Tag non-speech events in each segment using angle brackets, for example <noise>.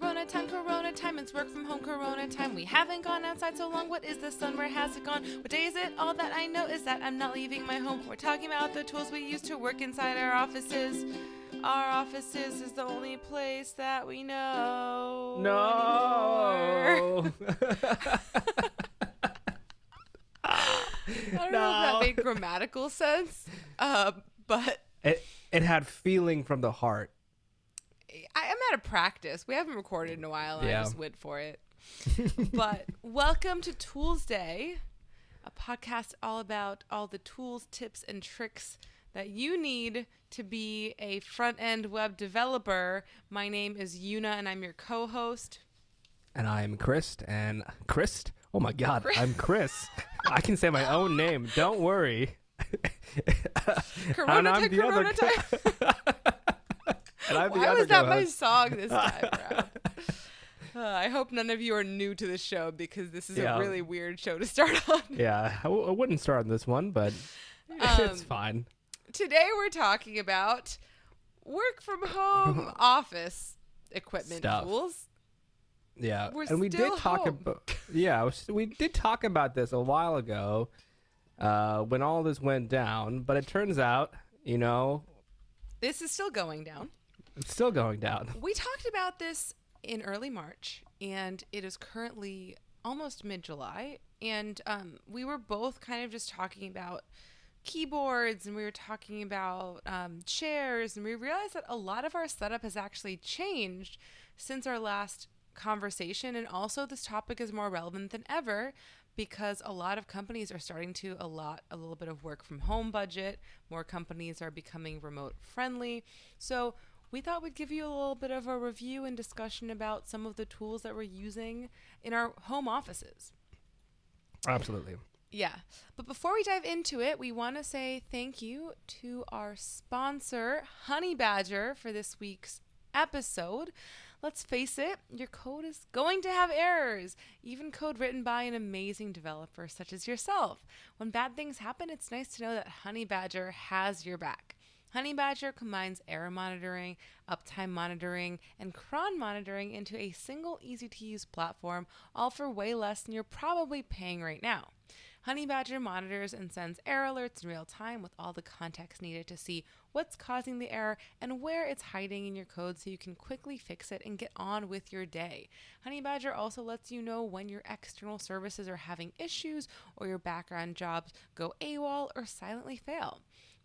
Corona time, Corona time, it's work from home, Corona time. We haven't gone outside so long. What is the sun? Where has it gone? What day is it? All that I know is that I'm not leaving my home. We're talking about the tools we use to work inside our offices. Our offices is the only place that we know. No. <laughs> I don't know if that made grammatical sense, uh, but it it had feeling from the heart. I am out of practice. We haven't recorded in a while, and I just went for it. but <laughs> welcome to Toolsday, a podcast all about all the tools, tips, and tricks that you need to be a front end web developer. My name is Una, and I'm your co host. And I'm Chris. And Chris? Oh my God, I'm Chris. I can say my own name. Don't worry. Corona <laughs> <laughs> And I'm time, the other Corona co- time. And I'm Why was that my song this <laughs> time around? Uh, I hope none of you are new to the show because this is Yeah. a really weird show to start <laughs> on. Yeah, I, w- I wouldn't start on this one, but <laughs> Um, it's fine. Today we're talking about work from home office equipment Stuff. tools. Yeah, we're and we did talk home. about. Yeah, we did talk about this a while ago, uh, when all this went down. But it turns out, you know, This is still going down. It's still going down. We talked about this in early March, and it is currently almost mid July. And um, we were both kind of just talking about keyboards and we were talking about um, chairs, and we realized that a lot of our setup has actually changed since our last conversation. And also, this topic is more relevant than ever because a lot of companies are starting to allot a little bit of work from home budget. More companies are becoming remote friendly. So, we thought we'd give you a little bit of a review and discussion about some of the tools that we're using in our home offices. Absolutely. Yeah. But before we dive into it, we want to say thank you to our sponsor, Honeybadger, for this week's episode. Let's face it, your code is going to have errors, even code written by an amazing developer such as yourself. When bad things happen, it's nice to know that Honeybadger has your back. Honeybadger combines error monitoring, uptime monitoring, and cron monitoring into a single easy to use platform, all for way less than you're probably paying right now. Honeybadger monitors and sends error alerts in real time with all the context needed to see what's causing the error and where it's hiding in your code so you can quickly fix it and get on with your day. Honeybadger also lets you know when your external services are having issues or your background jobs go AWOL or silently fail.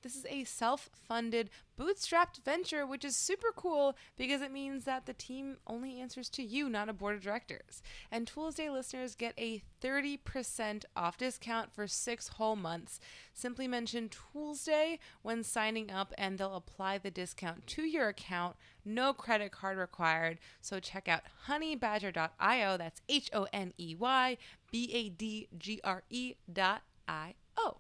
This is a self funded, bootstrapped venture, which is super cool because it means that the team only answers to you, not a board of directors. And Toolsday listeners get a 30% off discount for six whole months. Simply mention Toolsday when signing up, and they'll apply the discount to your account. No credit card required. So check out honeybadger.io. That's H O N E Y B A D G R E dot I O.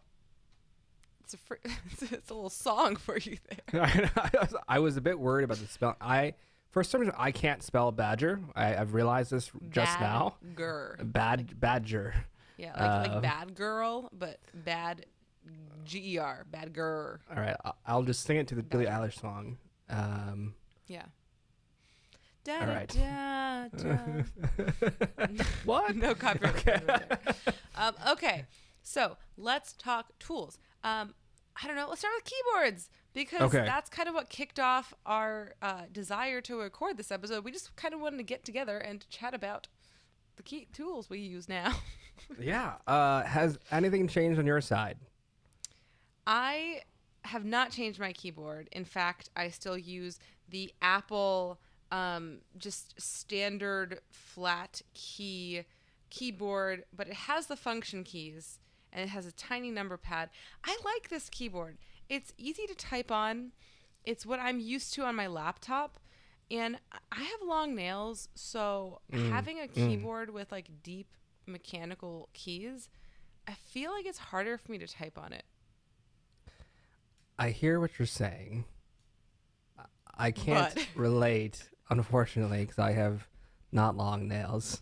It's a, fr- <laughs> it's a little song for you there. <laughs> <laughs> I was- a bit worried about the spell. I for some reason I can't spell badger. I, I've realized this just now. Badger. Bad badger. Yeah, like, Uh, like bad girl, but bad G E R. Bad girl. All right, I'll just sing it to the Billie Eilish song. Um, Yeah. Da, All da, da, da. what? no copyright. infringement there. Um, okay, so let's talk tools. Um, I don't know. Let's start with keyboards because Okay. that's kind of what kicked off our uh, desire to record this episode. We just kind of wanted to get together and chat about the key tools we use now. <laughs> Yeah. Uh, has anything changed on your side? I have not changed my keyboard. In fact, I still use the Apple um, just standard flat key keyboard, but it has the function keys and it has a tiny number pad. I like this keyboard. It's easy to type on. It's what I'm used to on my laptop. And I have long nails, so mm, having a mm. keyboard with like deep mechanical keys, I feel like it's harder for me to type on it. I hear what you're saying. I can't But- <laughs> relate, unfortunately, because I have not long nails.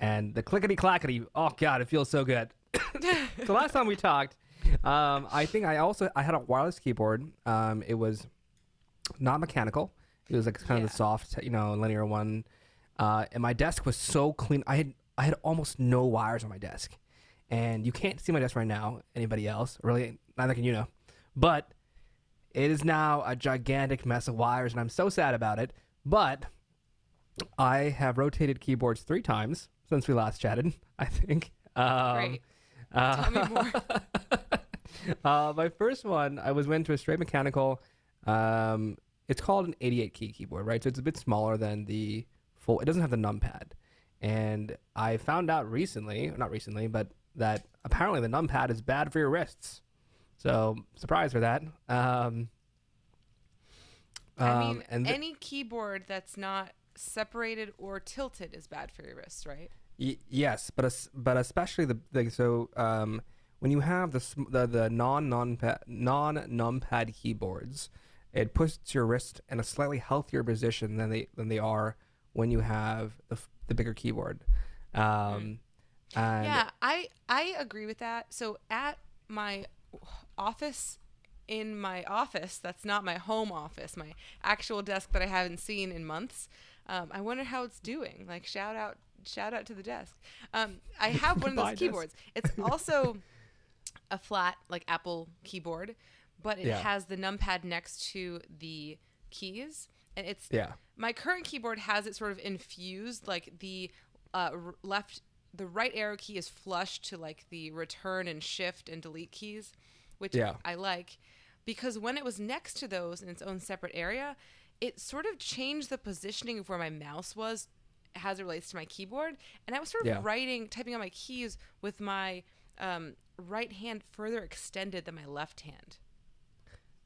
And the clickety clackety, oh god, it feels so good. <coughs> the last time we talked, um, I think I also I had a wireless keyboard. Um, it was not mechanical. It was like kind of Yeah. the soft, you know, linear one. uh, and my desk was so clean. I had I had almost no wires on my desk, and you can't see my desk right now. Anybody else? Really, neither can you know. But it is now a gigantic mess of wires, and I'm so sad about it. But I have rotated keyboards three times since we last chatted. <laughs> I think. Um, Great. Uh, Tell me more. <laughs> uh, my first one, I was went to a straight mechanical. Um, it's called an 88 key keyboard, right? So it's a bit smaller than the full. It doesn't have the numpad, and I found out recently, not recently, but that apparently the numpad is bad for your wrists. So surprise for that. Um, I um, mean, and th- any keyboard that's not separated or tilted is bad for your wrists, right? Y- yes, but but especially the, the so um, when you have the the, the non non non numpad keyboards, it puts your wrist in a slightly healthier position than they than they are when you have the the bigger keyboard. Um, and yeah, I I agree with that. So at my office in my office, that's not my home office, my actual desk that I haven't seen in months. Um, I wonder how it's doing. Like shout out shout out to the desk. Um, I have one of <laughs> those keyboards. It's also <laughs> a flat like Apple keyboard, but it Yeah. has the numpad next to the keys, and it's yeah, my current keyboard has it sort of infused like the uh, r- left the right arrow key is flush to like the return and shift and delete keys which Yeah. i like because when it was next to those in its own separate area it sort of changed the positioning of where my mouse was as it relates to my keyboard and i was sort of Yeah. writing typing on my keys with my um, right hand further extended than my left hand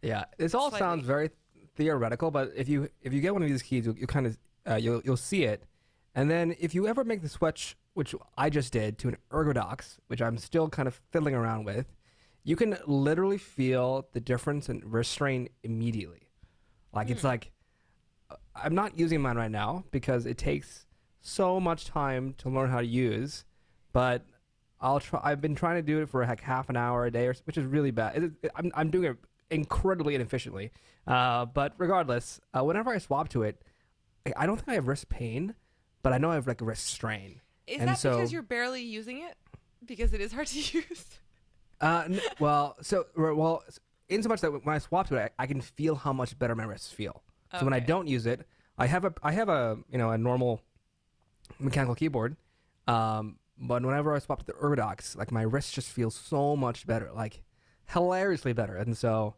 yeah. This all Slightly. sounds very theoretical, but if you if you get one of these keys, you, you kind of uh, you'll you'll see it, and then if you ever make the switch, which I just did, to an Ergodox, which I'm still kind of fiddling around with, you can literally feel the difference in wrist strain immediately. Like it's like uh, I'm not using mine right now because it takes so much time to learn how to use, but I'll try. I've been trying to do it for like half an hour a day, or, which is really bad. It, it- I'm I'm doing it incredibly inefficiently. Uh, but regardless, uh, whenever I swap to it, I, I don't think I have wrist pain, but I know I have like wrist strain. is And that because you're barely using it because it is hard <laughs> to use Uh, n- well, so well, in so much that when I swap to it, I, I can feel how much better my wrists feel. So when I don't use it, I have a I have a you know a normal mechanical keyboard, um, but whenever I swap to the Ergodox, like my wrist just feels so much better, like hilariously better, and so.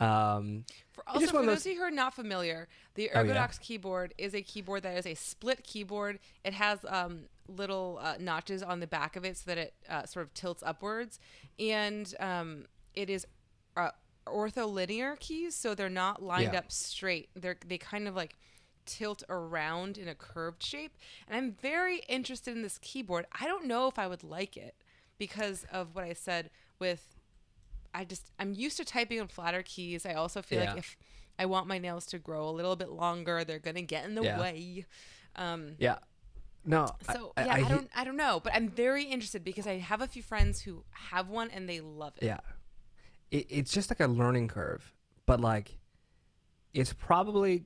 Um, For also, just for those those- of you who are not familiar, the Oh, yeah. Ergodox keyboard is a keyboard that is a split keyboard. It has um, little uh, notches on the back of it so that it uh, sort of tilts upwards, and um, it is uh, ortholinear keys, so they're not lined Yeah. up straight. They're they kind of like tilt around in a curved shape. And I'm very interested in this keyboard. I don't know if I would like it because of what I said with I just I'm used to typing on flatter keys. I also feel Yeah. like if I want my nails to grow a little bit longer, they're gonna get in the Yeah. way. Um, yeah, no. so yeah, I, he- don't I don't know, but I'm very interested because I have a few friends who have one and they love it. Yeah. It, it's just like a learning curve, but like it's probably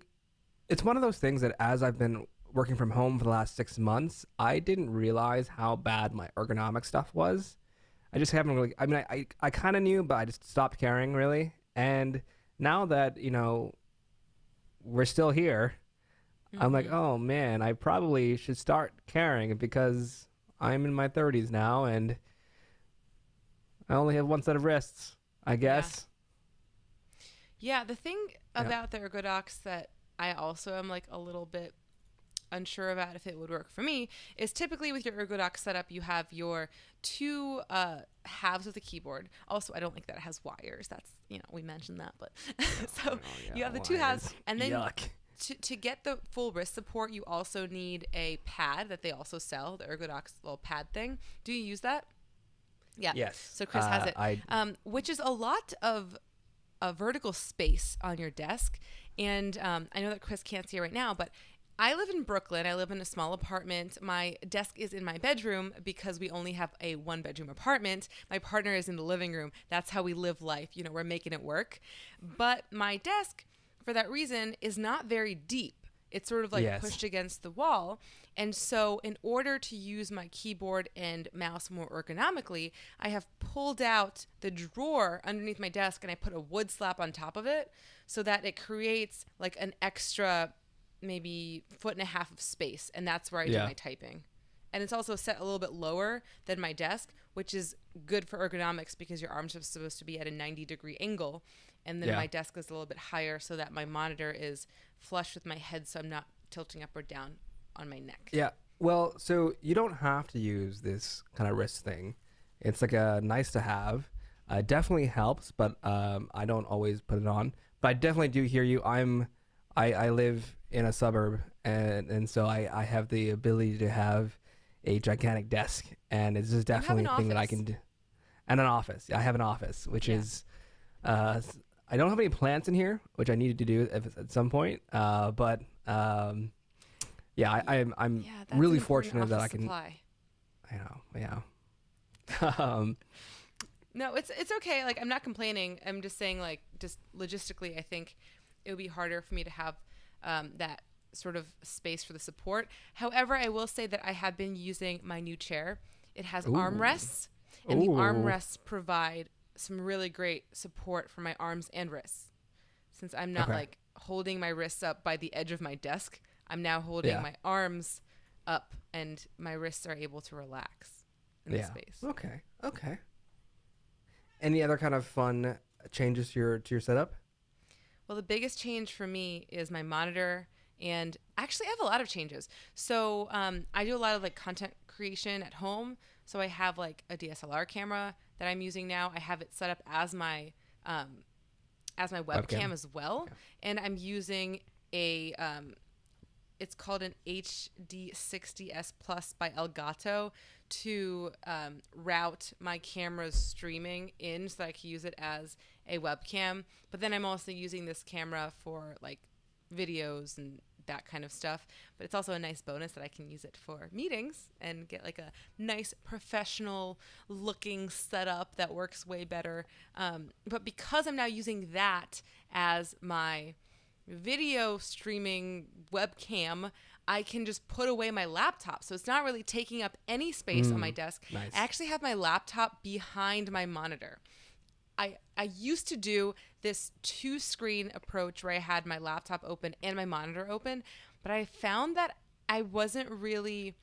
it's one of those things that as I've been working from home for the last 6 months, I didn't realize how bad my ergonomic stuff was. I just haven't really I mean I I, I kind of knew, but I just stopped caring really. And now that, you know, we're still here, I'm like, Mm-hmm. "Oh man, I probably should start caring because I'm in my 30s now and I only have one set of wrists, I guess. Yeah, the thing Yeah. about the Ergodox that I also am like a little bit unsure about if it would work for me is typically with your Ergodox setup, you have your two uh, halves of the keyboard. Also, I don't like that it has wires. That's, you know, we mentioned that, but <laughs> so you have the two halves, and then Yuck. to, to get the full wrist support, you also need a pad that they also sell, the Ergodox little pad thing. Do you use that? Yeah. Yes. So Chris has Uh, it, I- um, which is a lot of a vertical space on your desk. And um, I know that Chris can't see it right now, but I live in Brooklyn. I live in a small apartment. My desk is in my bedroom because we only have a one bedroom apartment. My partner is in the living room. That's how we live life. You know, we're making it work. But my desk, for that reason, is not very deep. It's sort of like Yes. pushed against the wall. And so, in order to use my keyboard and mouse more ergonomically, I have pulled out the drawer underneath my desk and I put a wood slab on top of it so that it creates like an extra maybe foot and a half of space. And that's where I do my typing. And it's also set a little bit lower than my desk, which is good for ergonomics because your arms are supposed to be at a 90 degree angle. And then Yeah. my desk is a little bit higher so that my monitor is flush with my head so I'm not tilting up or down on my neck. Yeah. Well, so you don't have to use this kind of wrist thing. It's like a nice to have. Uh, it definitely helps, but um, I don't always put it on. But I definitely do hear you. I'm, I, I live in a suburb, and and so I, I have the ability to have a gigantic desk, and it's just definitely a thing that I can do. And an office. I have an office, which Yeah. is, uh, I don't have any plants in here, which I needed to do at some point. Uh, but um, yeah, I, I'm I'm Yeah, really fortunate that I can. supply. I know, yeah. <laughs> um, No, it's it's okay. Like I'm not complaining. I'm just saying like just logistically, I think it would be harder for me to have um, that sort of space for the support. However, I will say that I have been using my new chair. It has Ooh. armrests, and the armrests provide some really great support for my arms and wrists. Since I'm not Okay. like holding my wrists up by the edge of my desk, I'm now holding Yeah. my arms up, and my wrists are able to relax in the yeah. space. Okay. Okay. Any other kind of fun changes to your to your setup? Well, the biggest change for me is my monitor, and actually, I have a lot of changes. So, um, I do a lot of like content creation at home. So, I have like a DSLR camera that I'm using now. I have it set up as my um, as my webcam, Webcam. as well, and I'm using a um, it's called an HD60S Plus by Elgato to um, route my camera's streaming in so I can use it as a webcam. But then I'm also using this camera for like videos and that kind of stuff. But it's also a nice bonus that I can use it for meetings and get like a nice professional looking setup that works way better. Um, but because I'm now using that as my video streaming webcam, I can just put away my laptop. So it's not really taking up any space on my desk. nice. I actually have my laptop behind my monitor. I I used to do this two screen approach where I had my laptop open and my monitor open, but I found that I wasn't really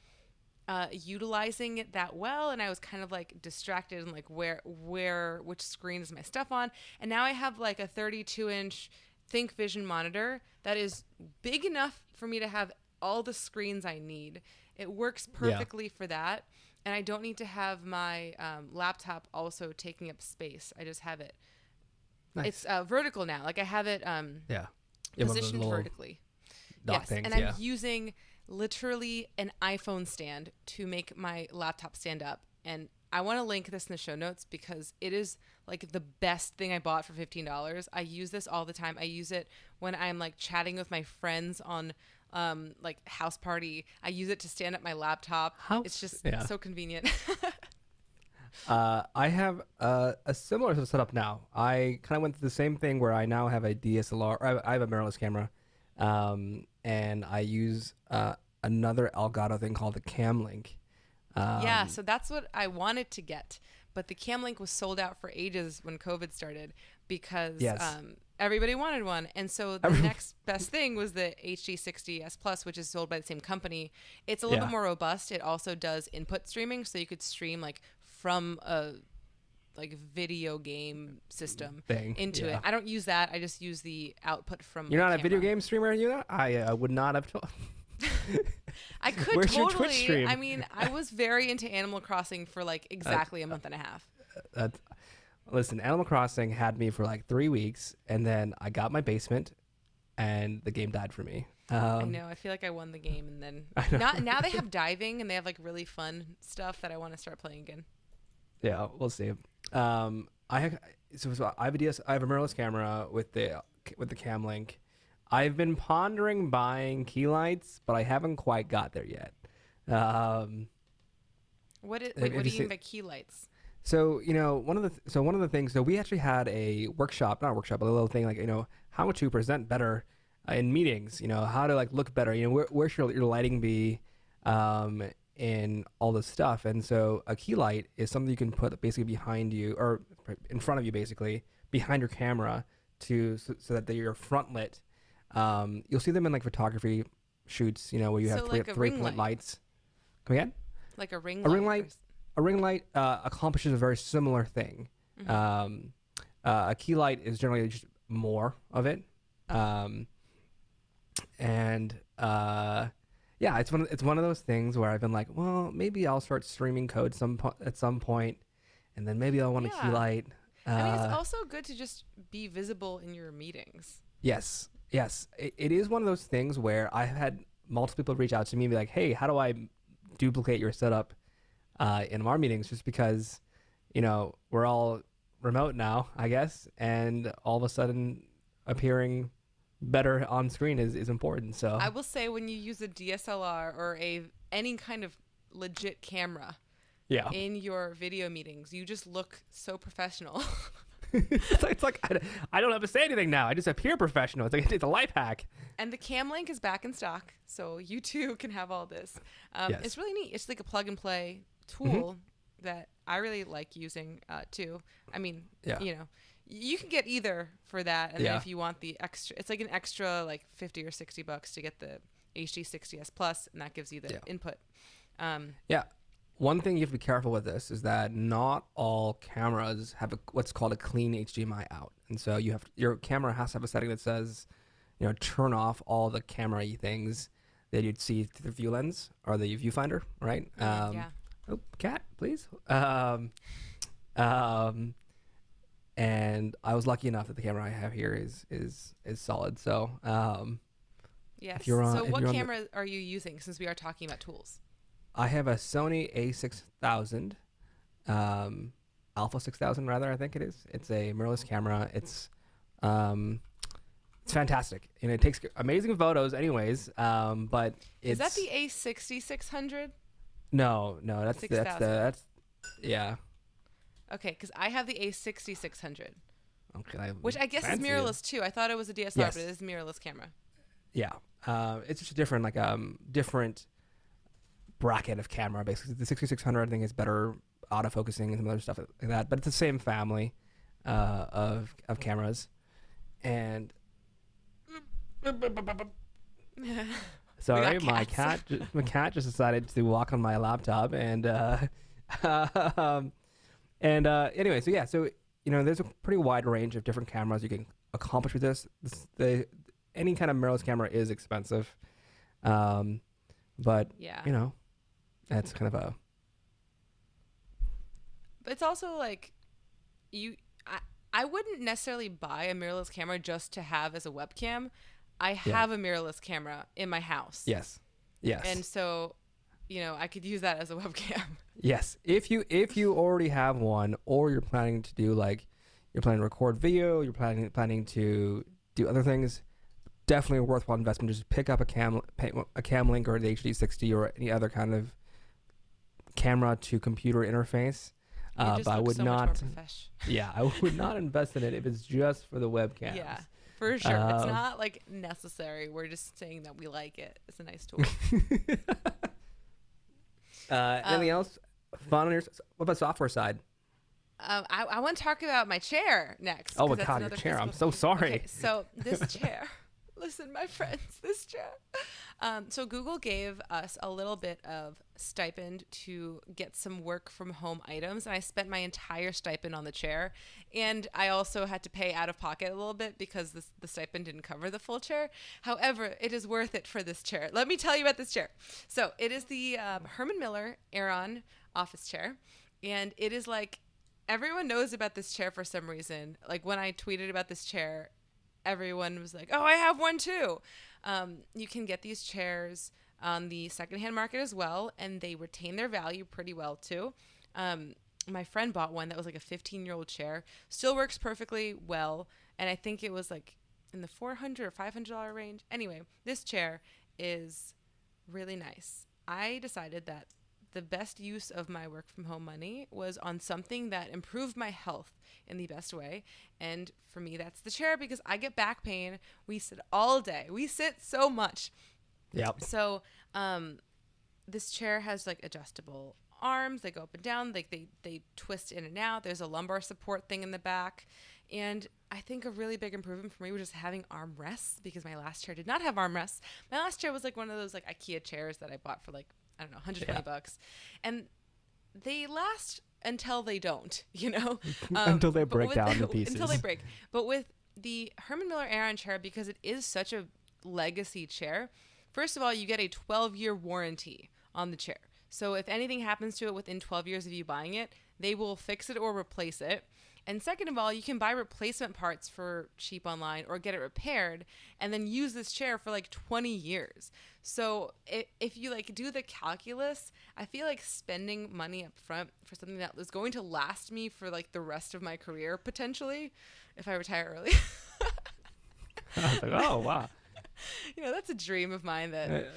uh, utilizing it that well, and I was kind of like distracted and like where where which screen is my stuff on. And now I have like a 32 inch ThinkVision monitor that is big enough for me to have all the screens I need. It works perfectly for that, and I don't need to have my um, laptop also taking up space. I just have it. Nice. It's uh, vertical now. Like I have it um, yeah. You have one of those positioned vertically. yes, things, and I'm yeah. using literally an iPhone stand to make my laptop stand up. And I want to link this in the show notes because it is like the best thing I bought for fifteen dollars. I use this all the time. I use it when I'm like chatting with my friends on um like Houseparty. I use it to stand up my laptop. House- it's just yeah. so convenient. <laughs> Uh, I have uh, a similar setup now. I kind of went through the same thing where I now have a DSLR. I have, a mirrorless camera, um, and I use uh, another Elgato thing called the Cam Link. Um, yeah, so that's what I wanted to get, but the Cam Link was sold out for ages when COVID started because Yes. um, everybody wanted one, and so the next best thing was the HD60S Plus, which is sold by the same company. It's a little Yeah. bit more robust. It also does input streaming, so you could stream like from a like video game system Thing, into yeah. it. I don't use that. I just use the output from. You're not a video game streamer, are you know? I uh, would not have told. <laughs> I could Where's your totally. Twitch stream? I mean, I was very into Animal Crossing for like exactly a month and a half. Listen, Animal Crossing had me for like three weeks, and then I got my basement, and the game died for me. Um, I know. I feel like I won the game, and then <laughs> know. now, now they have diving, and they have like really fun stuff that I want to start playing again. Yeah, we'll see. Um, I have so, so I have a DS, I have a mirrorless camera with the with the cam link. I've been pondering buying key lights, but I haven't quite got there yet. Um, What, is, wait, what do you mean by key lights? so you know one of the th- so one of the things so we actually had a workshop, not a workshop, but a little thing like you know how to present better uh, in meetings. You know, how to like look better. You know, where, where should your lighting be, um, in all this stuff. And so a key light is something you can put basically behind you or in front of you, basically behind your camera to so, so that they're front lit. Um, you'll see them in like photography shoots. You know, where you have So three, like three point light. lights. Come again? Like a ring A ring light. or light- ring light uh, accomplishes a very similar thing. Mhm. Um, uh, a key light is generally just more of it, um, and uh, yeah, it's one. Of, it's one of those things where I've been like, well, maybe I'll start streaming code some po- at some point, and then maybe I'll want a key light. Uh, I mean, it's also good to just be visible in your meetings. Yes, yes. It, it is one of those things where I've had multiple people reach out to me and be like, "Hey, how do I duplicate your setup uh, in our meetings?" Just because, you know, we're all remote now, I guess, and all of a sudden appearing better on screen is, is important. So I will say when you use a DSLR or a any kind of legit camera yeah, in your video meetings, you just look so professional. <laughs> <laughs> it's like, it's like I, I don't have to say anything now. I just appear professional. It's like <laughs> it's a life hack. and the Cam Link is back in stock, so you too <laughs> can have all this. Um, Yes. It's really neat. It's like a plug and play tool that I really like using uh, too. I mean, Yeah. you know, you can get either for that, and Yeah. then if you want the extra, it's like an extra like fifty or sixty bucks to get the HD 60s Plus, and that gives you the Yeah. input. Um, Yeah. One thing you have to be careful with this is that not all cameras have a, what's called a clean HDMI out, and so you have your camera has to have a setting that says, you know, turn off all the camera things that you'd see through the view lens or the viewfinder, right? Um, yeah. Oh, cat, please. Um, um, and I was lucky enough that the camera I have here is is is solid. So, um, Yes. on- so, what you're the- camera are you using? Since we are talking about tools. I have a Sony A6000, um, Alpha 6000 rather. I think it is. It's a mirrorless camera. It's um, it's fantastic, and it takes amazing photos, anyways. Um, but it's Is that the A6600? no, no. That's the, that's the that's yeah. Okay, because I have the A6600, Okay, I which I guess is mirrorless too. I thought it was a DSLR, Yes. but it is a mirrorless camera. Yeah, uh, it's just a different like um different bracket of camera. Basically, the 6600 I think is better autofocusing and some other stuff like that. But it's the same family uh, of of cameras, and <laughs> sorry, my cat ju- my cat just decided to walk on my laptop and uh, <laughs> um, and uh, anyway, so yeah, so you know, there's a pretty wide range of different cameras you can accomplish with this. this the any kind of mirrorless camera is expensive, um, but yeah, you know, that's kind of a but it's also like you. I I wouldn't necessarily buy a mirrorless camera just to have as a webcam. I Yeah. have a mirrorless camera in my house, yes, yes, and so you know I could use that as a <laughs> webcam. yes. If you if you already have one, or you're planning to do like you're planning to record video, you're planning planning to do other things. Definitely a worthwhile investment. Just pick up a cam a cam link or the HD60 or any other kind of camera to computer interface. Uh, but I would so not. <laughs> Yeah, I would not invest in it if it's just for the webcam. Yeah, for sure. it's Um, not like necessary. We're just saying that we like it. It's a nice tool. <laughs> Uh, anything Um, else fun on your? What about software side? Um, I, I want to talk about my chair next. Oh my God, your chair. I'm so sorry. Okay, so this <laughs> chair, listen, my friends, this chair. Um, so Google gave us a little bit of stipend to get some work from home items, and I spent my entire stipend on the chair. And I also had to pay out of pocket a little bit because this, the stipend didn't cover the full chair. However, it is worth it for this chair. Let me tell you about this chair. So it is the um, Herman Miller Aeron office chair, and it is like everyone knows about this chair for some reason. Like when I tweeted about this chair, everyone was like, "Oh, I have one too." Um, you can get these chairs on the secondhand market as well, and they retain their value pretty well too. Um, my friend bought one that was like a 15 year old chair, still works perfectly well, and I think it was like in the 400 or 500 dollar range. Anyway, this chair is really nice. I decided that the best use of my work from home money was on something that improved my health in the best way. And for me, that's the chair because I get back pain. We sit all day. We sit so much. Yep. So, um, this chair has like adjustable arms. They go up and down. Like they they twist in and out. There's a lumbar support thing in the back, and I think a really big improvement for me was just having arm rests because my last chair did not have arm rests. My last chair was like one of those like IKEA chairs that I bought for like I don't know 120 Yeah. bucks, and they last until they don't. <laughs> You know, <laughs> um, Until they break down to pieces. <laughs> Until they break. But with the Herman Miller Aeron chair, because it is such a legacy chair, first of all, you get a 12 year warranty on the chair. So if anything happens to it within 12 years of you buying it, they will fix it or replace it. And second of all, you can buy replacement parts for cheap online or get it repaired and then use this chair for like 20 years. So if, if you like do the calculus, I feel like spending money up front for something that is going to last me for like the rest of my career potentially if I retire early. <laughs> I was like, oh wow. <laughs> you know, that's a dream of mine that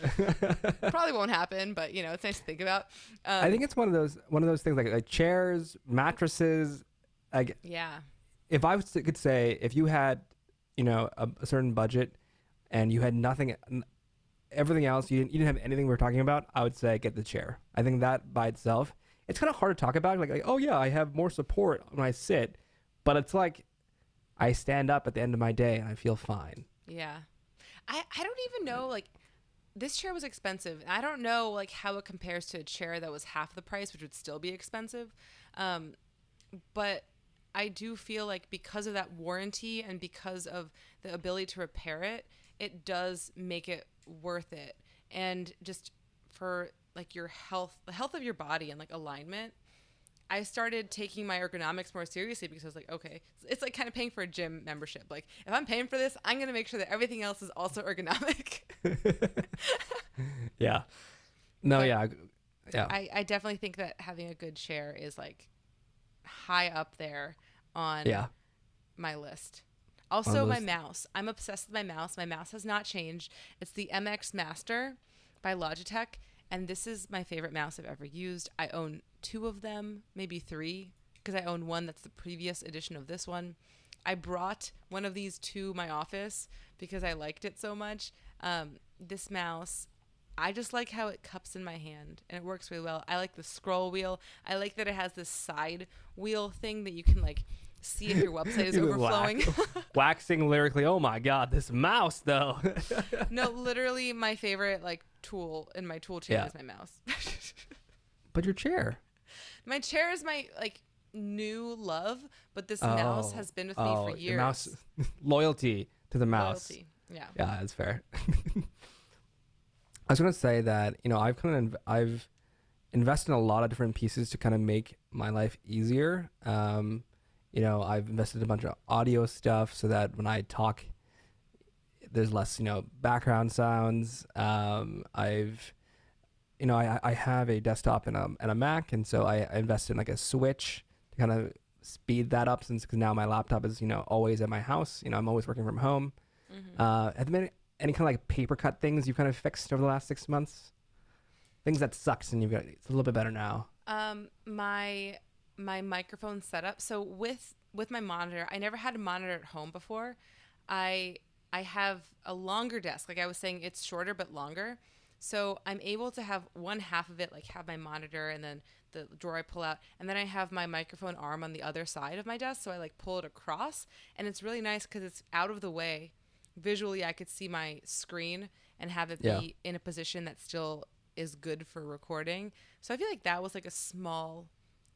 <laughs> probably won't happen, but you know, it's nice to think about. Um, I think it's one of those one of those things like, like chairs, mattresses. Like yeah. if I was to, could say if you had, you know, a, a certain budget, and you had nothing, everything else, you didn't, you didn't have anything we were talking about, I would say get the chair. I think that by itself, it's kind of hard to talk about. Like, like oh yeah, I have more support when I sit, but it's like I stand up at the end of my day and I feel fine. Yeah. I, I don't even know like this chair was expensive. I don't know like how it compares to a chair that was half the price, which would still be expensive. Um, but I do feel like because of that warranty and because of the ability to repair it, it does make it worth it. And just for like your health, the health of your body and like alignment, I started taking my ergonomics more seriously because I was like, okay, it's like kind of paying for a gym membership. Like, if I'm paying for this, I'm going to make sure that everything else is also <laughs> ergonomic. <laughs> Yeah. No, But yeah, yeah. I, I definitely think that having a good chair is like high up there on yeah. my list. Also, my mouse. I'm obsessed with my mouse. My mouse has not changed. It's the MX Master by Logitech, and this is my favorite mouse I've ever used. I own two of them, maybe three, because I own one that's the previous edition of this one. I brought one of these to my office because I liked it so much. Um, this mouse, I just like how it cups in my hand and it works really well. I like the scroll wheel. I like that it has this side wheel thing that you can like see if your website is <laughs> overflowing. <laughs> waxing lyrically. Oh my god, this mouse though. no, <laughs> literally my favorite like tool in my tool chain Yeah. is my mouse. but your chair. my chair is my like new love, but this mouse Oh. has been with Oh, me for your years. mouse loyalty to the mouse. Loyalty. Yeah. Yeah, that's fair. I was gonna say that you know I've kind of inv- I've invested in a lot of different pieces to kind of make my life easier. Um, you know, I've invested a bunch of audio stuff so that when I talk, there's less you know background sounds. Um, I've you know I I have a desktop and a and a Mac, and so I, I invested in like a switch to kind of speed that up since cause now my laptop is you know always at my house. You know, I'm always working from home. Mhm. Uh, have there been any kind of like paper cut things you've kind of fixed over the last six months? Things that sucks and you've got it's a little bit better now. Um, my my microphone setup. So with with my monitor, I never had a monitor at home before. I I have a longer desk. Like I was saying, it's shorter but longer. So I'm able to have one half of it like have my monitor and then the drawer I pull out, and then I have my microphone arm on the other side of my desk. So I like pull it across, and it's really nice because it's out of the way. Visually, I could see my screen and have it Yeah. be in a position that still is good for recording. So I feel like that was like a small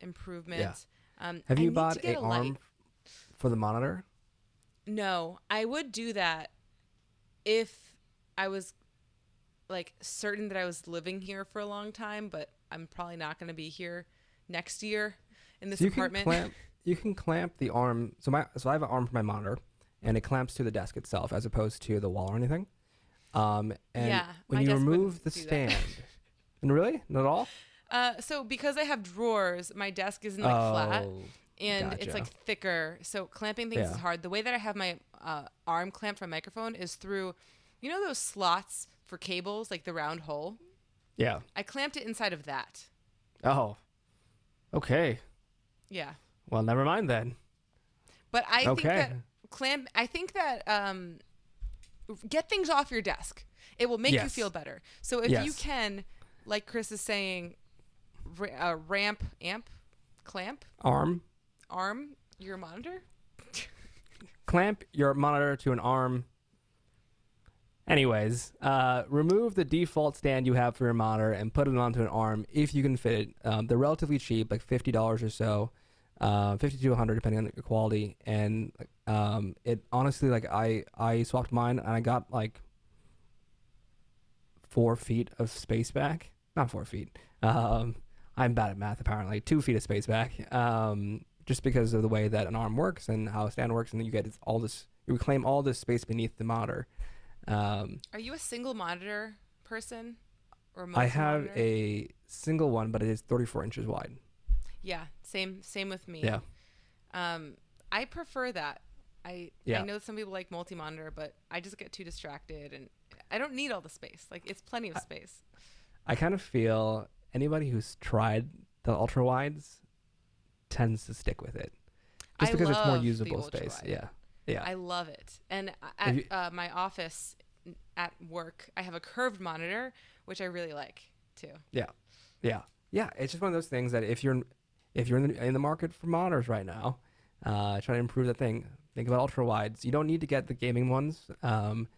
improvement. Um, Have I you bought a, arm for the monitor? No, I would do that if I was like certain that I was living here for a long time, but I'm probably not going to be here next year in this So you apartment. can clamp <laughs> you can clamp the arm. So my so I have an arm for my monitor, and it clamps to the desk itself as opposed to the wall or anything. Um, and Yeah, when you remove the stand, <laughs> and really not at all. Uh, so because I have drawers, my desk isn't like flat. Oh, and it's like thicker. So clamping things is hard. The way that I have my uh, arm clamped for my microphone is through, you know, those slots for cables, like the round hole. yeah. I clamped it inside of that. Oh. Okay. Yeah. Well, never mind then. But I think that clam. I think that um, get things off your desk. It will make you feel better. So if you can, like Chris is saying, ra- uh, ramp, amp, clamp, Arm. arm your monitor. Clamp your monitor to an arm. Anyways, uh, remove the default stand you have for your monitor and put it onto an arm if you can fit it. Um, they're relatively cheap, like fifty dollars or so, uh, fifty to hundred depending on the quality. And um, it honestly, like I I swapped mine and I got like four feet of space back. Not four feet. Um, I'm bad at math apparently. Two feet of space back. Um, just because of the way that an arm works and how a stand works, and then you get all this, you reclaim all this space beneath the monitor. Um, Are you a single monitor person? Or I have monitor? a single one, but it is 34 inches wide. Yeah, same same with me. Yeah. Um, I prefer that. I Yeah. I know some people like multi monitor, but I just get too distracted and I don't need all the space. Like it's plenty of space. I kind of feel anybody who's tried the ultra wides tends to stick with it, just I because it's more usable space. Yeah, yeah. I love it. And at you- uh, my office at work, I have a curved monitor, which I really like too. Yeah, yeah, yeah. It's just one of those things that if you're if you're in the, in the market for monitors right now, uh, trying to improve that thing, think about ultra wides. You don't need to get the gaming ones. Um,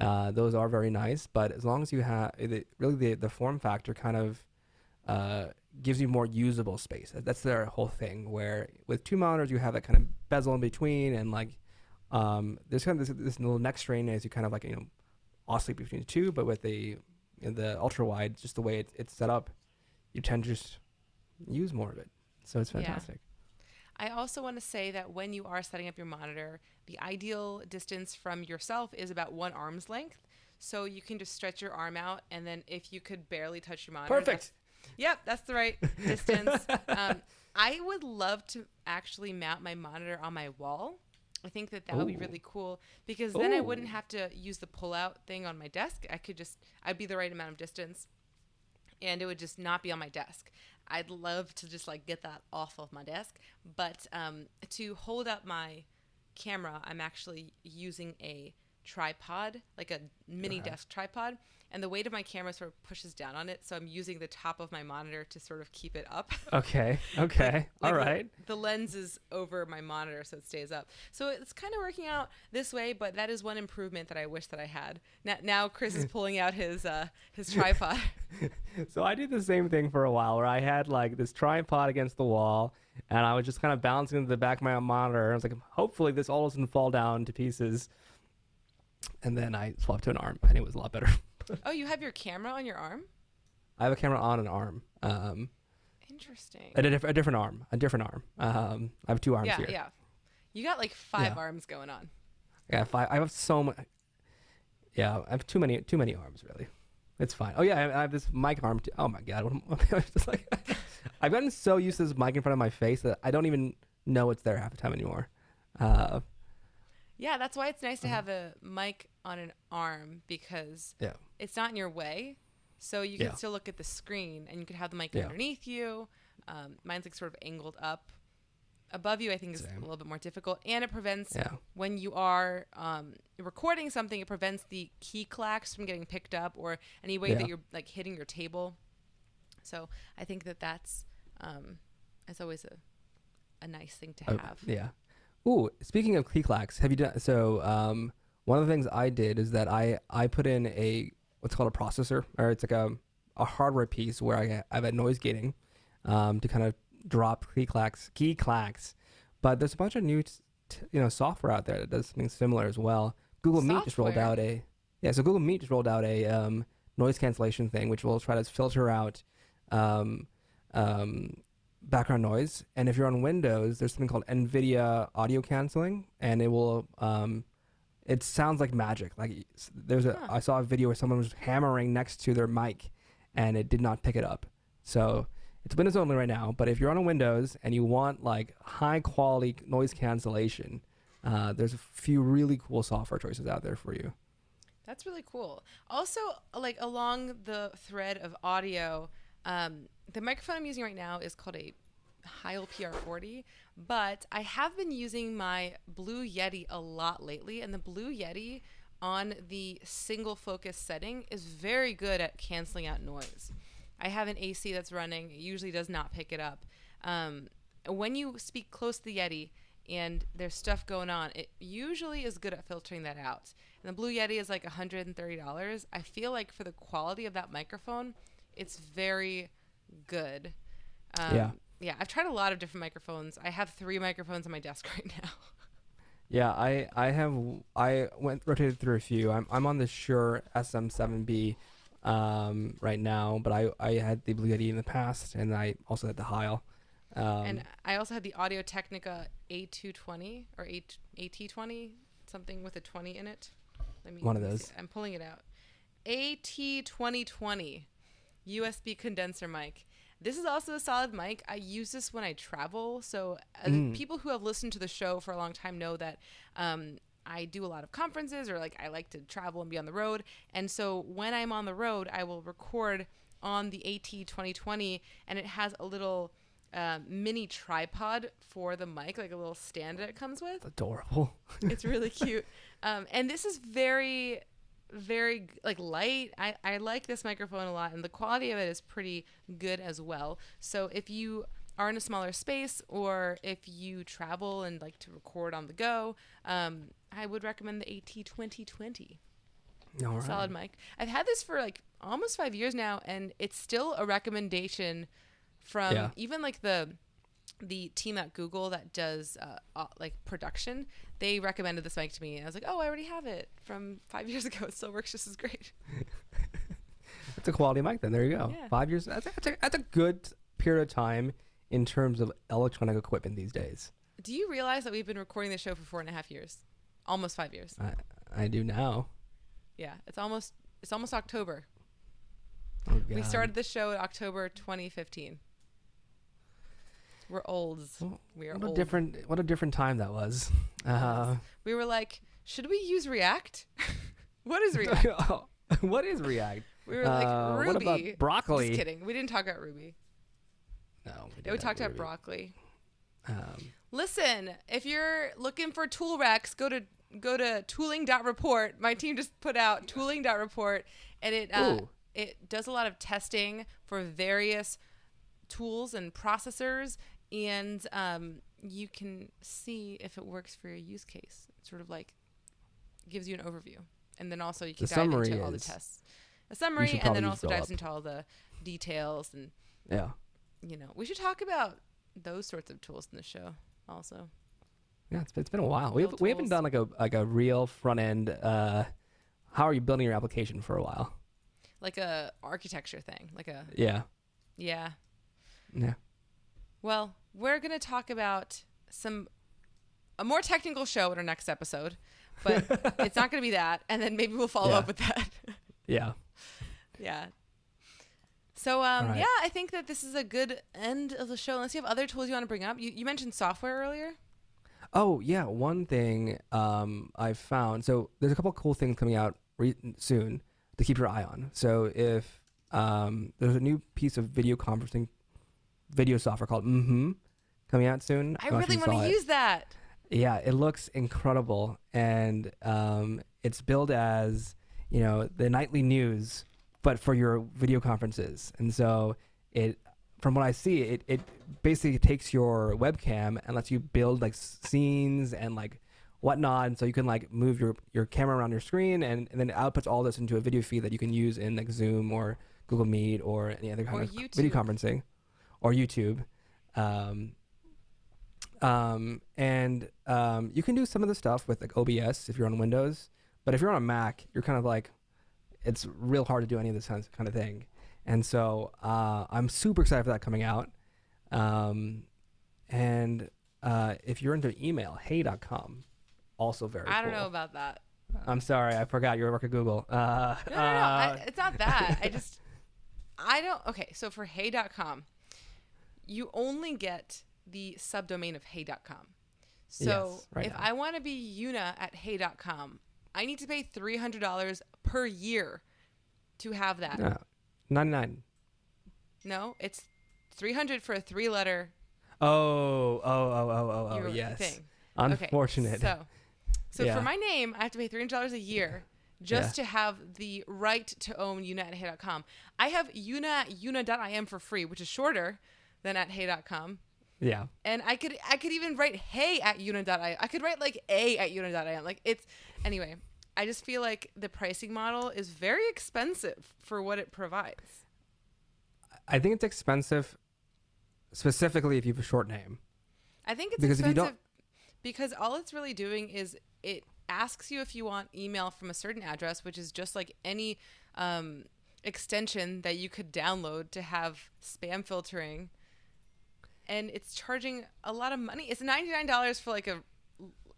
uh, those are very nice, but as long as you have really the the form factor kind of uh, gives you more usable space. That's their whole thing. Where with two monitors, you have that kind of bezel in between, and like um, there's kind of this, this little neck strain as you kind of like you know oscillate between the two. But with the you know, the ultra wide, just the way it, it's set up, you tend to just use more of it. So it's Yeah. fantastic. I also want to say that when you are setting up your monitor, the ideal distance from yourself is about one arm's length. So you can just stretch your arm out, and then if you could barely touch your monitor, Perfect. Yep, that's the right <laughs> distance. um, I would love to actually mount my monitor on my wall. I think that that would be really cool because then I wouldn't have to use the pull-out thing on my desk. I could just I'd be the right amount of distance, and it would just not be on my desk. I'd love to just like get that off of my desk, but um, to hold up my camera, I'm actually using a tripod, like a mini Uh-huh. desk tripod, and the weight of my camera sort of pushes down on it, so I'm using the top of my monitor to sort of keep it up. <laughs> Okay. Okay. All Like, right. The lens is over my monitor, so it stays up. So it's kind of working out this way, but that is one improvement that I wish that I had. Now, now Chris is <laughs> pulling out his uh, his tripod. <laughs> So I did the same thing for a while where I had like this tripod against the wall and I was just kind of bouncing into the back of my monitor. I was like, hopefully this all doesn't fall down to pieces. And then I swapped to an arm and it was a lot better. <laughs> oh, you have your camera on your arm? I have a camera on an arm. Um, Interesting. a, diff- a different arm, a different arm. Um, I have two arms yeah, here. yeah. You got like five Yeah. arms going on. I got five. I have so much. Yeah, I have too many, too many arms. Really, it's fine. Oh yeah, I, I have this mic arm. Too. Oh my god, what am- <laughs> I just like, <laughs> I've gotten so used to this mic in front of my face that I don't even know it's there half the time anymore. Uh, Yeah, that's why it's nice to Mhm. have a mic on an arm because yeah, it's not in your way. So you can Yeah. still look at the screen and you can have the mic Yeah. underneath you. Um, mine's like sort of angled up. Above you, I think, is Same. a little bit more difficult. And it prevents, yeah, when you are um, recording something, it prevents the key clacks from getting picked up or any way that you're like hitting your table. So I think that that's, um, it's always a, a nice thing to Oh, have. yeah. Ooh, speaking of key clacks, have you done so? Um, one of the things I did is that I I put in a what's called a processor, or it's like a a hardware piece where I I have a noise gating, um, to kind of drop key clacks, key clacks. But there's a bunch of new, t- you know, software out there that does something similar as well. Google Meet just rolled out a yeah. So Google Meet just rolled out a um, noise cancellation thing, which will try to filter out um, um, background noise. And if you're on Windows, there's something called NVIDIA audio canceling, and it will. Um, it sounds like magic. Like there's a, Huh. I saw a video where someone was hammering next to their mic, and it did not pick it up. So it's Windows only right now. But if you're on a Windows and you want like high quality noise cancellation, uh, there's a few really cool software choices out there for you. That's really cool. Also, like along the thread of audio, Um, the microphone I'm using right now is called a Heil PR40, but I have been using my Blue Yeti a lot lately, and the Blue Yeti on the single focus setting is very good at canceling out noise. I have an AC that's running; it usually does not pick it up. Um, when you speak close to the Yeti and there's stuff going on, it usually is good at filtering that out. And the Blue Yeti is like $130. I feel like for the quality of that microphone, it's very good. Um, Yeah. Yeah, I've tried a lot of different microphones. I have three microphones on my desk <laughs> right now. Yeah, I I have I went rotated through a few. I'm I'm on the Shure SM7B um, right now, but I I had the Blue Yeti in the past, and I also had the Heil. Um, and I also had the Audio Technica A220 or A- AT20, something with a 20 in it. Let me One of those. see. I'm pulling it out. AT2020 USB condenser mic. This is also a solid mic. I use this when I travel. So, uh, Mm. people who have listened to the show for a long time know that um, I do a lot of conferences or like I like to travel and be on the road. And so, when I'm on the road, I will record on the AT2020 and it has a little uh, mini tripod for the mic, like a little stand that it comes with. adorable. <laughs> It's really cute. Um, and this is very, very like light. I, I like this microphone a lot, and the quality of it is pretty good as well. So if you are in a smaller space or if you travel and like to record on the go, um, I would recommend the AT2020 All right. solid mic. I've had this for like almost five years now, and it's still a recommendation from Yeah. even like the the team at Google that does uh, uh, like production. They recommended this mic to me, and I was like, "Oh, I already have it from five <laughs> years ago. It still works just as great." <laughs> It's a quality mic. Then there you go. Yeah. Five years. That's a, that's, a, that's a good period of time in terms of electronic equipment these days. Do you realize that we've been recording the show for four and a half years, almost five years? I I do now. Yeah, it's almost it's almost October. Oh, We started the show in October 2015. We're olds. Well, We are What a old. different what a different time that was. Uh, we were like, should we use React? <laughs> what is React? <laughs> what is React? We were like, Uh, Ruby. What about broccoli? Just kidding. We didn't talk about Ruby. No, we didn't talked about broccoli. Um, Listen, if you're looking for tool racks, go to go to tooling.report. My team just put out tooling.report and it uh, it does a lot of testing for various tools and processors and um, you can see if it works for your use case. It sort of like gives you an overview. And then also you can The dive into all the tests. A summary and then also dives up. into all the details and yeah. you know, we should talk about those sorts of tools in the show also. Yeah, it's, it's been a while. We've, we haven't done like a like a real front end. Uh, how are you building your application for a while? Like a architecture thing. Like a Yeah, yeah. yeah. Well, we're going to talk about some a more technical show in our next episode, but <laughs> it's not going to be that and then maybe we'll follow Yeah. up with that. <laughs> Yeah. yeah. So um right. yeah, I think that this is a good end of the show. Unless you have other tools you want to bring up. You you mentioned software earlier? Oh yeah, one thing um, I've found. So there's a couple cool things coming out re- soon to keep your eye on. So if um, there's a new piece of video conferencing video software called Mm-hmm coming out soon. I sure really want to it. use that. Yeah, it looks incredible, and um, it's billed as you know the nightly news, but for your video conferences. And so it, from what I see, it it basically takes your webcam and lets you build like s- scenes and like whatnot, and so you can like move your your camera around your screen, and, and then it outputs all this into a video feed that you can use in like Zoom or Google Meet or any other kind Or of video conferencing, or YouTube. Um, um, and um, you can do some of the stuff with like OBS if you're on Windows, but if you're on a Mac, you're kind of like, it's real hard to do any of this kind of- thing. And so uh, I'm super excited for that coming out. Um, and uh, if you're into email, hey.com, also very. I don't cool. know about that. I'm sorry, I forgot you work at Google. Uh, No, no, no. uh, I, it's not that. I <laughs> just, I don't. Okay, so for hey.com, you only get the subdomain of hey.com. So Yes, right if now. I want to be Una at hey.com, I need to pay $300 per year to have that. no, 99. No, it's 300 for a three-letter Oh, oh, oh, oh, oh, oh, yes. thing. Unfortunate. Okay, so, so Yeah. for my name, I have to pay three hundred dollars a year just to have the right to own Una at hey.com. I have Una at una.im for free, which is shorter than at hey.com. yeah. And I could I could even write hey at una.im. I could write like a at una.im. Like it's anyway. I just feel like the pricing model is very expensive for what it provides. I think it's expensive, specifically if you have a short name. I think it's Because if you expensive don't- because all it's really doing is it asks you if you want email from a certain address, which is just like any um, extension that you could download to have spam filtering. And it's charging a lot of money. It's ninety nine dollars for like a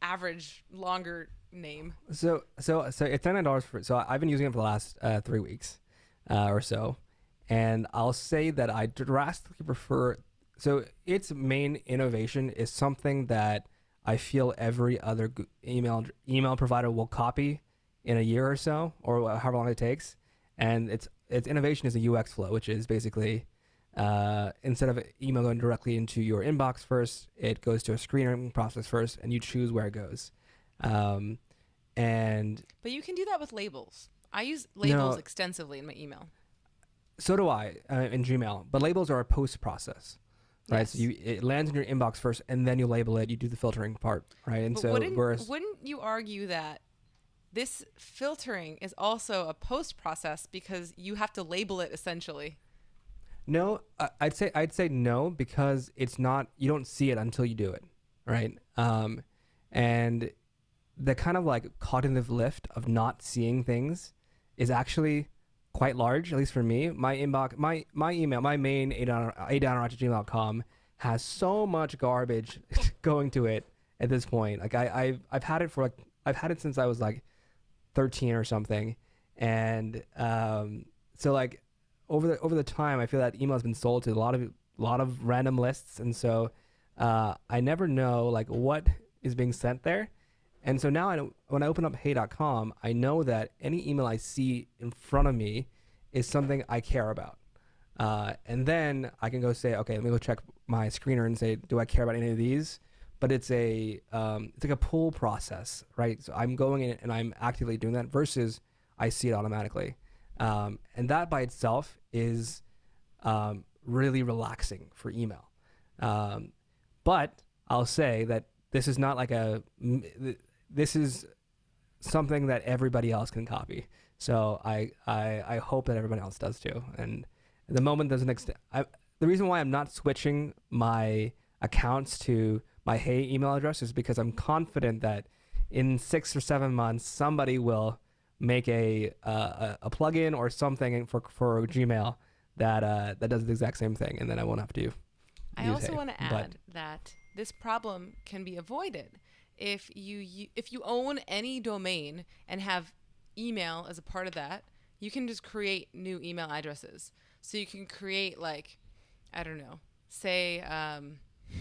average longer name. So, so, so it's nine dollars for. So I've been using it for the last uh, three weeks, uh, or so, and I'll say that I drastically prefer. So its main innovation is something that I feel every other email email provider will copy in a year or so, or however long it takes. And its its innovation is a UX flow, which is basically uh, instead of email going directly into your inbox first, it goes to a screening process first, and you choose where it goes. Um, and But you can do that with labels. I use labels No. extensively in my email. so do I uh, in Gmail. But labels are a post process, right? So you it lands in your inbox first, and then you label it. You do the filtering part, right? And But so wouldn't, whereas wouldn't you argue that this filtering is also a post process because you have to label it essentially? No, I'd say I'd say no because it's not. You don't see it until you do it, right? Um, and the kind of like cognitive lift of not seeing things is actually quite large, at least for me. My inbox, my my email, my main adowner has so much garbage <laughs> going to it at this point. Like I, I've I've had it for like I've had it since I was like 13 or something, and um, so like over the over the time, I feel that email has been sold to a lot of a lot of random lists, and so uh, I never know like what is being sent there. And so now I don't, when I open up hey.com, I know that any email I see in front of me is something I care about. Uh, and then I can go say, okay, let me go check my screener and say, do I care about any of these? But it's a um, it's like a pull process, right? So I'm going in and I'm actively doing that versus I see it automatically. Um, and that by itself is um, really relaxing for email. Um, but I'll say that this is not like a, this is something that everybody else can copy. So I I, I hope that everybody else does too. And the moment doesn't extend. I, the reason why I'm not switching my accounts to my Hey email address is because I'm confident that in six or seven months somebody will make a uh, a, a plugin or something for for Gmail that uh, that does the exact same thing, and then I won't have to. You. I also want to But- add that this problem can be avoided if you, you if you own any domain and have email as a part of that. You can just create new email addresses. So you can create like, I don't know, say um, <laughs>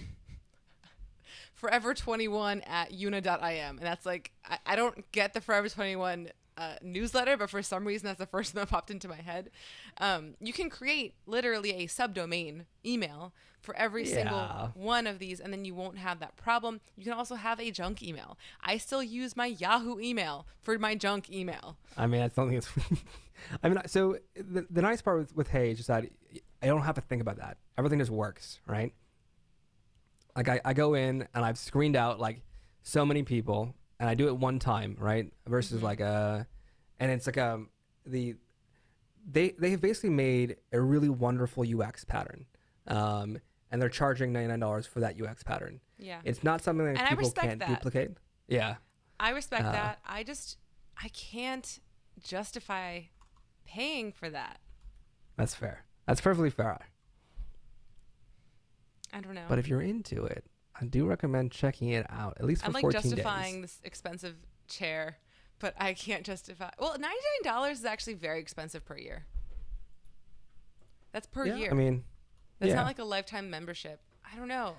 forever21 at una.im. And that's like, I, I don't get the forever 21 uh, newsletter, but for some reason, that's the first one <laughs> that popped into my head. Um, you can create literally a subdomain email for every Yeah. single one of these, and then you won't have that problem. You can also have a junk email. I still use my Yahoo email for my junk email. I mean, that's something that's. I mean, so the, the nice part with, with Hey is just that I don't have to think about that. Everything just works, right? Like I, I go in and I've screened out like so many people, and I do it one time, right? Versus Mhm. like a, and it's like um the, they they have basically made a really wonderful UX pattern, um, and they're charging ninety nine dollars for that UX pattern. Yeah. It's not something that And people can't that. duplicate. Yeah. I respect Uh, that. I just, I can't justify paying for that. That's fair. That's perfectly fair. I don't know. But if you're into it, I do recommend checking it out at least for I'm like 14 justifying days. this expensive chair, but I can't justify. Well, ninety nine dollars is actually very expensive per year. That's per yeah, year. I mean, That's yeah. not like a lifetime membership. I don't know.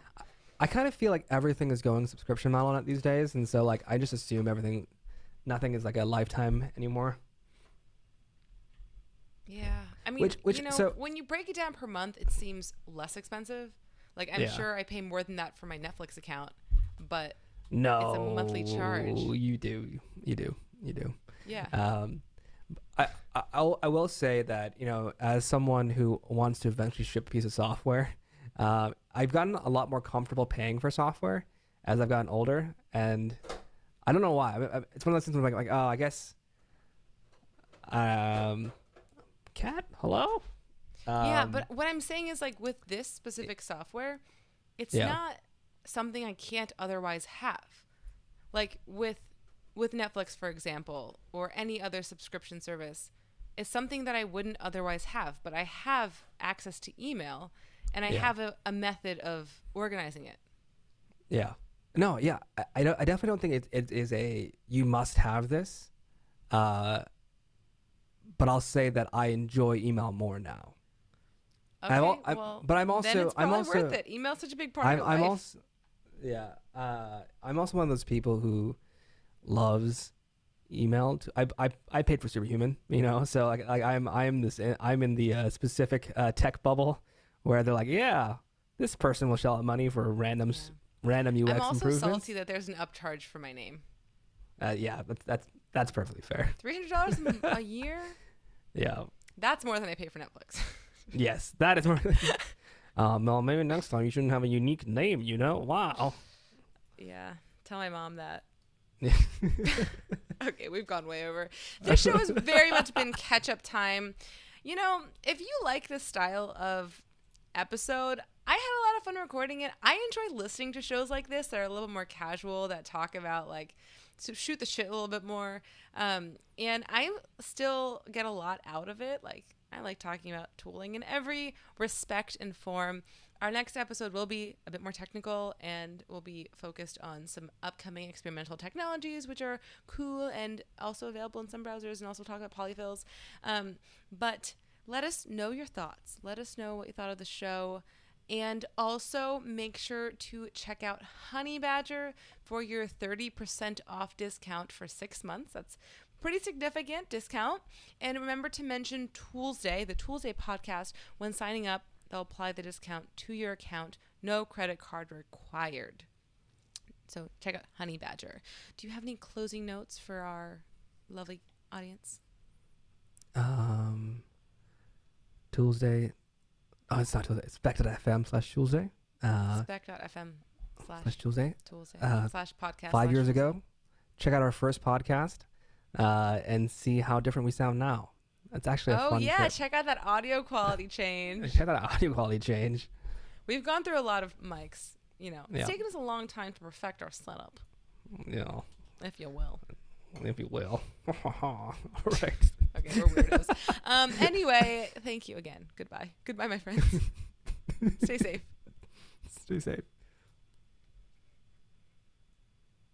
I kind of feel like everything is going subscription model on it these days, and so like I just assume everything, nothing is like a lifetime anymore. Yeah, I mean, Which- which- you know, so- when you break it down per month, it seems less expensive. Like I'm Yeah. sure I pay more than that for my Netflix account, but No, it's a monthly charge. You do, you do, you do. yeah. Um, I, I I'll, I will say that you know, as someone who wants to eventually ship a piece of software, uh, I've gotten a lot more comfortable paying for software as I've gotten older, and I don't know why. I- I- It's one of those things where like, like oh, I guess. Um, cat, hello. Yeah, Um, but what I'm saying is like with this specific software, it's Yeah. not something I can't otherwise have. Like with with Netflix, for example, or any other subscription service, it's something that I wouldn't otherwise have, but I have access to email and I Yeah. have a, a method of organizing it. Yeah. No, yeah. I, I, don't, I definitely don't think it, it is a you must have this. Uh, but I'll say that I enjoy email more now. Okay, I'm al- I'm- well, but I'm then also- it's I'm also- worth it. Email's such a big part I'm, of I'm life. also, yeah. Uh, I'm also one of those people who loves email. To, I, I, I paid for Superhuman, you know, so like, like I'm I'm this I'm in the uh, specific uh, tech bubble where they're like, yeah, this person will shell out money for random s random UX I'm also salty that there's an upcharge for my name. Uh, yeah, that's that's that's perfectly fair. Three hundred dollars <laughs> a year. Yeah. That's more than I pay for Netflix. <laughs> Yes, that is more. um, <laughs> <laughs> well, maybe next time you shouldn't have a unique name. You know? Wow. yeah, tell my mom that. <laughs> okay, we've gone way over. This show has very much been catch up time. You know, if you like this style of episode, I had a lot of fun recording it. I enjoy listening to shows like this that are a little more casual, that talk about like so shoot the shit a little bit more. Um, and I still get a lot out of it. Like I like talking about tooling in every respect and form. Our next episode will be a bit more technical and will be focused on some upcoming experimental technologies, which are cool and also available in some browsers, and also talk about polyfills. Um, but let us know your thoughts. Let us know what you thought of the show. And also make sure to check out Honeybadger for your 30% off discount for six months. That's pretty significant discount. And remember to mention Toolsday, the Toolsday podcast, when signing up. They'll apply the discount to your account. No credit card required. So check out Honeybadger. Do you have any closing notes for our lovely audience? Um, Tuesday. Oh, it's not Tuesday. It's FM slash Toolsday. Uh, Spec.fm slash slash Toolsday. Tuesday uh, slash podcast. Five slash years Tuesday. ago. Check out our first podcast, uh, and see how different we sound now. That's actually a Oh fun yeah, trip. check out that audio quality change. Check out that audio quality change. We've gone through a lot of mics. You know, it's Yeah. taken us a long time to perfect our setup, know, if you will. if you will. <laughs> All <laughs> right. Okay, we're weirdos. um, anyway, thank you again. Goodbye. Goodbye, my friends. <laughs> Stay safe. Stay safe.